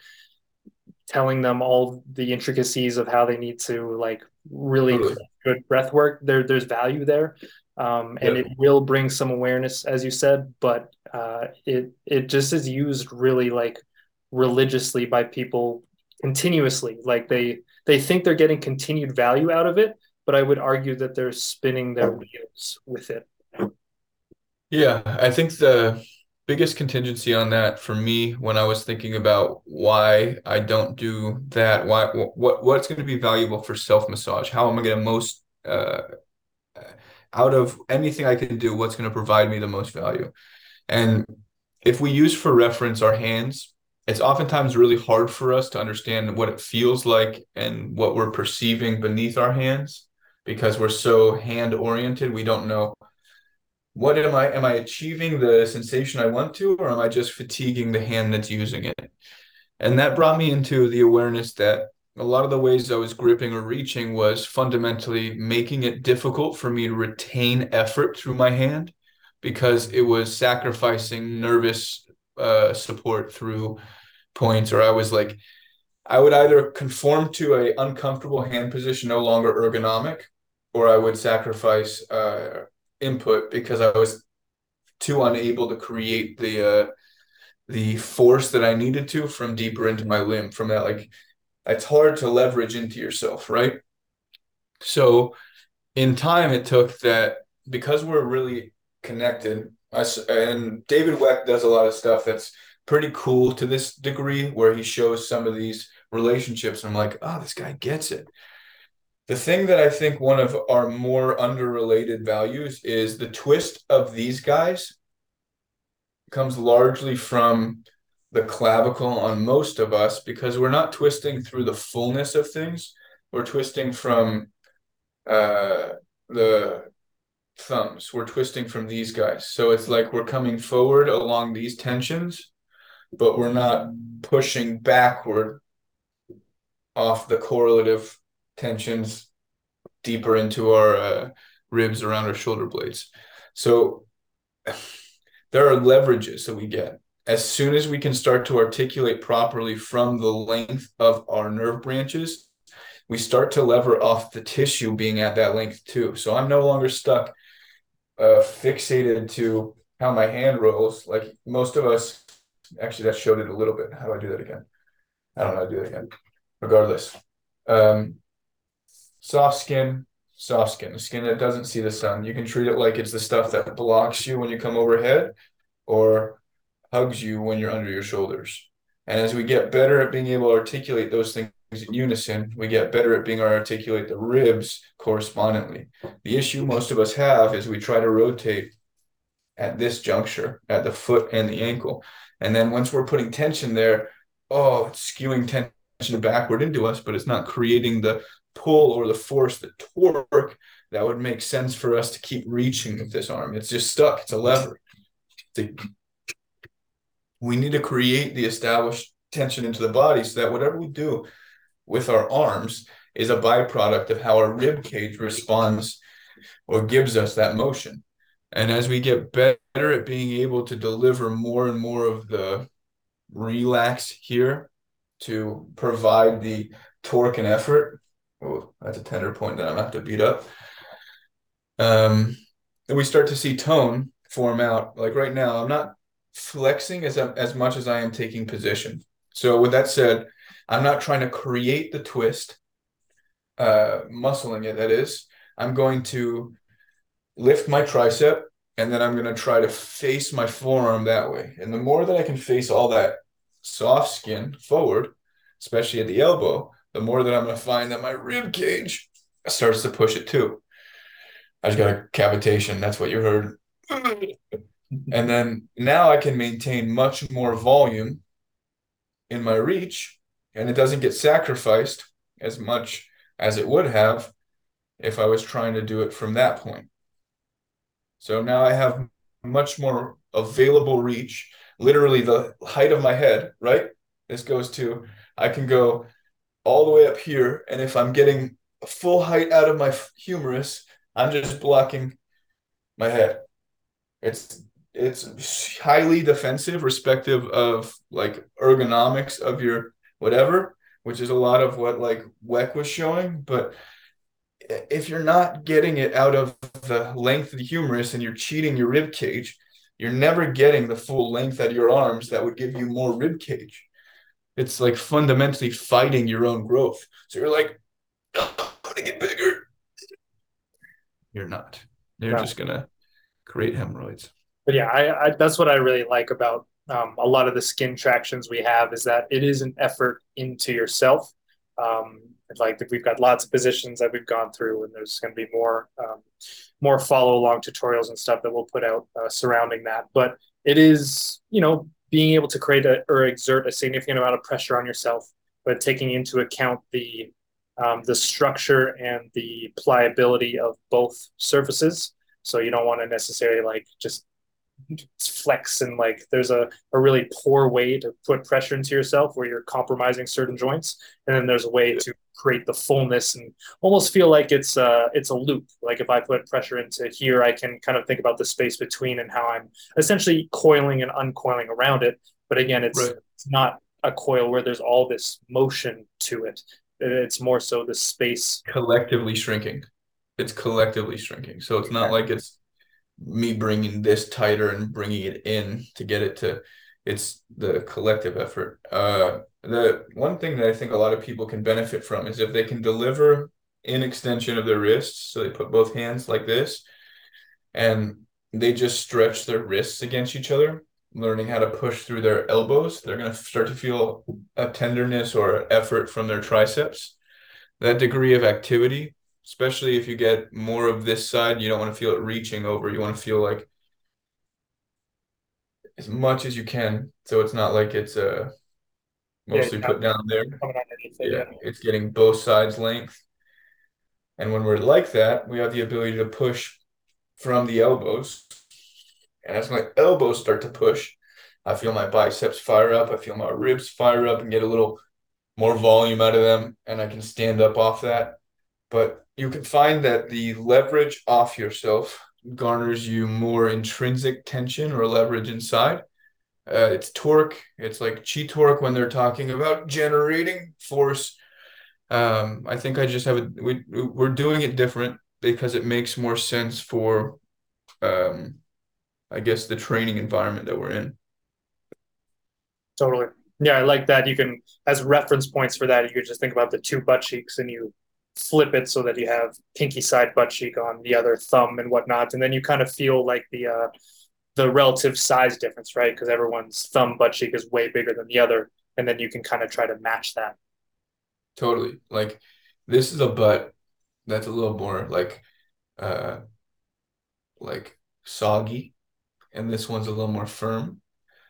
telling them all the intricacies of how they need to like really good breath work there there's value there. Um, and it will bring some awareness as you said but uh, it it just is used really like religiously by people continuously. Like they they think they're getting continued value out of it, but I would argue that they're spinning their wheels with it. Yeah, I think the biggest contingency on that for me when I was thinking about why I don't do that, why what what's going to be valuable for self massage, how am I going to most uh, out of anything I can do, what's going to provide me the most value, and if we use for reference our hands it's oftentimes really hard for us to understand what it feels like and what we're perceiving beneath our hands because we're so hand oriented we don't know what am i am i achieving the sensation i want to or am i just fatiguing the hand that's using it? And that brought me into the awareness that a lot of the ways i was gripping or reaching was fundamentally making it difficult for me to retain effort through my hand because it was sacrificing nervous uh, support through points or I was like I would either conform to a uncomfortable hand position no longer ergonomic or I would sacrifice uh, input because I was too unable to create the uh, the force that I needed to from deeper into my limb from that like it's hard to leverage into yourself right? So in time it took that because we're really connected us and David Weck does a lot of stuff that's pretty cool to this degree where he shows some of these relationships. And I'm like, oh, this guy gets it. The thing that I think one of our more underrelated values is the twist of these guys comes largely from the clavicle on most of us because we're not twisting through the fullness of things. We're twisting from uh, the thumbs. We're twisting from these guys. So it's like we're coming forward along these tensions but we're not pushing backward off the correlative tensions deeper into our uh, ribs around our shoulder blades. So there are leverages that we get. As soon as we can start to articulate properly from the length of our nerve branches we start to lever off the tissue being at that length too. So i'm no longer stuck uh, fixated to how my hand rolls. Like most of us actually that showed it a little bit. How do i do that again? I don't know how to do it again? Regardless. Um, soft skin soft skin skin that doesn't see the sun. You can treat it like it's the stuff that blocks you when you come overhead or hugs you when you're under your shoulders. And as we get better at being able to articulate those things in unison, we get better at being able to articulate the ribs correspondingly. The issue most of us have is we try to rotate at this juncture, at the foot and the ankle. And then once we're putting tension there, oh, it's skewing tension backward into us, but it's not creating the pull or the force, the torque that would make sense for us to keep reaching with this arm. It's just stuck. It's a lever we need to create the established tension into the body so that whatever we do with our arms is a byproduct of how our rib cage responds or gives us that motion. And as we get better at being able to deliver more and more of the relax here to provide the torque and effort, oh, that's a tender point that I'm have to beat up. Um, and we start to see tone form out. Like right now, I'm not flexing as as much as I am taking position. So with that said, I'm not trying to create the twist, uh, muscling it. That is, I'm going to lift my tricep and then I'm going to try to face my forearm that way. And the more that I can face all that soft skin forward, especially at the elbow, the more that I'm going to find that my rib cage starts to push it too. I just got a cavitation. That's what you heard. And then now I can maintain much more volume in my reach, and it doesn't get sacrificed as much as it would have if I was trying to do it from that point. So now I have much more available reach, literally the height of my head, right? This goes to, I can go all the way up here. And if I'm getting full height out of my humerus, I'm just blocking my head. It's it's highly defensive, respective of like ergonomics of your whatever, which is a lot of what like Weck was showing. But if you're not getting it out of the length of the humerus and you're cheating your rib cage, you're never getting the full length out of your arms that would give you more rib cage. It's like fundamentally fighting your own growth. So you're like, oh, I'm gonna get bigger. You're not. You're no. just gonna create hemorrhoids but yeah, I, I, that's what I really like about um, a lot of the skin tractions we have is that it is an effort into yourself. Um, like we've got lots of positions that we've gone through, and there's going to be more um, more follow along tutorials and stuff that we'll put out uh, surrounding that. But it is you know being able to create a, or exert a significant amount of pressure on yourself, but taking into account the um, the structure and the pliability of both surfaces. So you don't want to necessarily like just flex and like there's a, a really poor way to put pressure into yourself where you're compromising certain joints and then there's a way to create the fullness and almost feel like it's a, it's a loop. Like if i put pressure into here i can kind of think about the space between and how i'm essentially coiling and uncoiling around it. But again it's, right. it's not a coil where there's all this motion to it. It's more so the space. Collectively shrinking. It's collectively shrinking. So it's not like it's me bringing this tighter and bringing it in to get it to it's the collective effort uh the one thing that i think a lot of people can benefit from is if they can deliver in extension of their wrists so they put both hands like this and they just stretch their wrists against each other learning how to push through their elbows they're going to start to feel a tenderness or effort from their triceps that degree of activity especially if you get more of this side, you don't want to feel it reaching over. You want to feel like as much as you can, so it's not like it's uh mostly yeah, put down there. Yeah, it's getting both sides length. And when we're like that, we have the ability to push from the elbows. And as my elbows start to push, I feel my biceps fire up. I feel my ribs fire up and get a little more volume out of them. And I can stand up off that but you can find that the leverage off yourself garners you more intrinsic tension or leverage inside. Uh, it's torque. It's like chi torque when they're talking about generating force. Um, I think I just have a we we're doing it different because it makes more sense for, um, I guess the training environment that we're in. Totally. Yeah, I like that. You can, as reference points for that, you could just think about the two butt cheeks and you flip it so that you have pinky side butt cheek on the other thumb and whatnot, and then you kind of feel like the uh, the relative size difference, right? Because everyone's thumb butt cheek is way bigger than the other, and then you can kind of try to match that. Totally. Like this is a butt that's a little more like uh like soggy, and this one's a little more firm.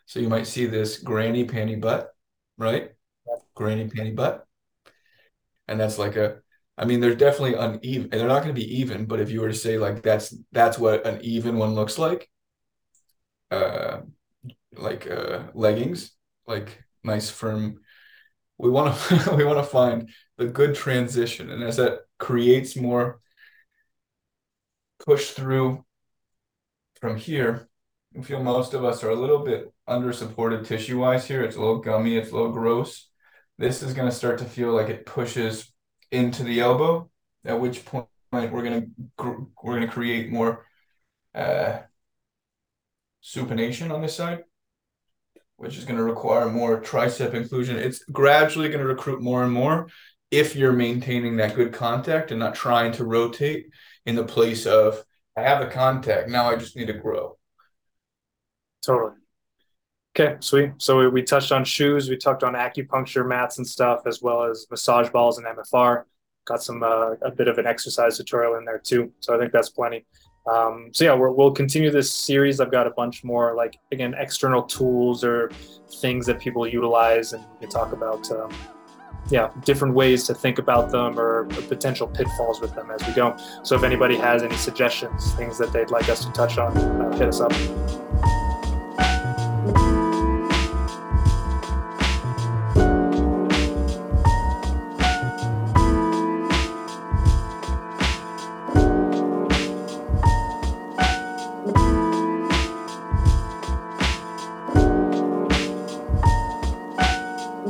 So you might see this granny panty butt, right? Granny panty butt. And that's like a I mean, they're definitely uneven. And they're not going to be even, but if you were to say like that's that's what an even one looks like, uh, like uh, leggings, like nice firm. We want to we want to find the good transition, and as that creates more push through from here, I feel most of us are a little bit under supported tissue wise here. It's a little gummy, it's a little gross. This is going to start to feel like it pushes into the elbow, at which point we're gonna we're gonna create more uh, supination on this side, which is going to require more tricep inclusion. It's gradually going to recruit more and more if you're maintaining that good contact and not trying to rotate in the place of I have the contact now I just need to grow. Totally. Okay, sweet. So we, we touched on shoes, we touched on acupuncture mats and stuff, as well as massage balls and MFR. Got some uh, a bit of an exercise tutorial in there too. So I think that's plenty. Um, so yeah, we will continue this series. I've got a bunch more like again external tools or things that people utilize, and we talk about um, yeah different ways to think about them or potential pitfalls with them as we go. So if anybody has any suggestions, things that they'd like us to touch on, uh, hit us up.